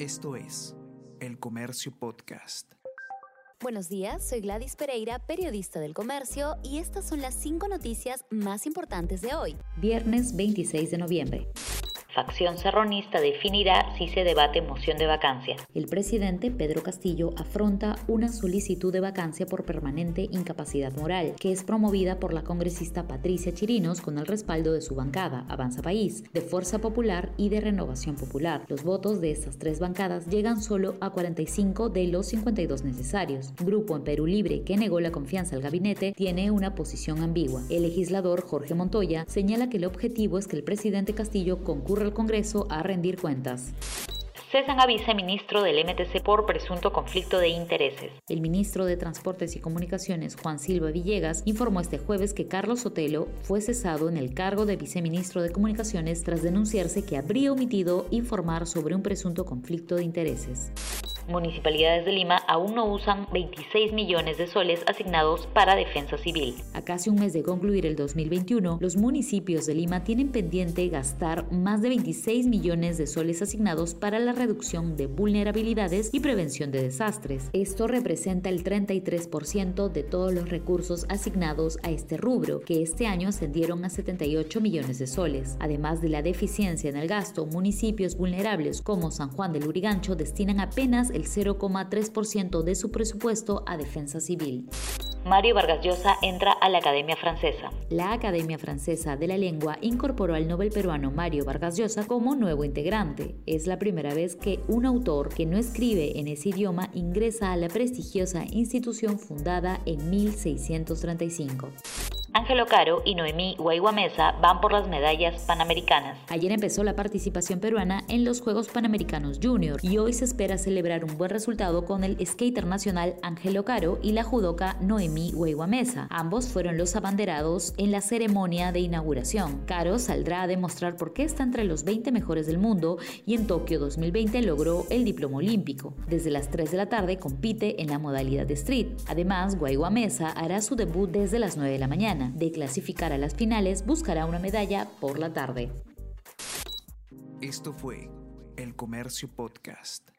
Esto es El Comercio Podcast. Buenos días, soy Gladys Pereira, periodista del comercio, y estas son las cinco noticias más importantes de hoy, viernes 26 de noviembre facción serronista definirá si se debate moción de vacancia. El presidente Pedro Castillo afronta una solicitud de vacancia por permanente incapacidad moral, que es promovida por la congresista Patricia Chirinos con el respaldo de su bancada, Avanza País, de Fuerza Popular y de Renovación Popular. Los votos de estas tres bancadas llegan solo a 45 de los 52 necesarios. Grupo en Perú Libre, que negó la confianza al gabinete, tiene una posición ambigua. El legislador Jorge Montoya señala que el objetivo es que el presidente Castillo concurra al Congreso a rendir cuentas. Cesan a viceministro del MTC por presunto conflicto de intereses. El ministro de Transportes y Comunicaciones, Juan Silva Villegas, informó este jueves que Carlos Sotelo fue cesado en el cargo de viceministro de Comunicaciones tras denunciarse que habría omitido informar sobre un presunto conflicto de intereses municipalidades de Lima aún no usan 26 millones de soles asignados para defensa civil. A casi un mes de concluir el 2021, los municipios de Lima tienen pendiente gastar más de 26 millones de soles asignados para la reducción de vulnerabilidades y prevención de desastres. Esto representa el 33% de todos los recursos asignados a este rubro, que este año ascendieron a 78 millones de soles. Además de la deficiencia en el gasto, municipios vulnerables como San Juan del Urigancho destinan apenas el 0,3% de su presupuesto a defensa civil. Mario Vargas Llosa entra a la Academia Francesa. La Academia Francesa de la Lengua incorporó al Nobel peruano Mario Vargas Llosa como nuevo integrante. Es la primera vez que un autor que no escribe en ese idioma ingresa a la prestigiosa institución fundada en 1635. Ángelo Caro y Noemí Guayguamesa van por las medallas panamericanas. Ayer empezó la participación peruana en los Juegos Panamericanos Junior y hoy se espera celebrar un buen resultado con el skater nacional Ángelo Caro y la judoka Noemí Guayguamesa. Ambos fueron los abanderados en la ceremonia de inauguración. Caro saldrá a demostrar por qué está entre los 20 mejores del mundo y en Tokio 2020 logró el diploma olímpico. Desde las 3 de la tarde compite en la modalidad de street. Además, Guayguamesa hará su debut desde las 9 de la de clasificar a las finales, buscará una medalla por la tarde. Esto fue El Comercio Podcast.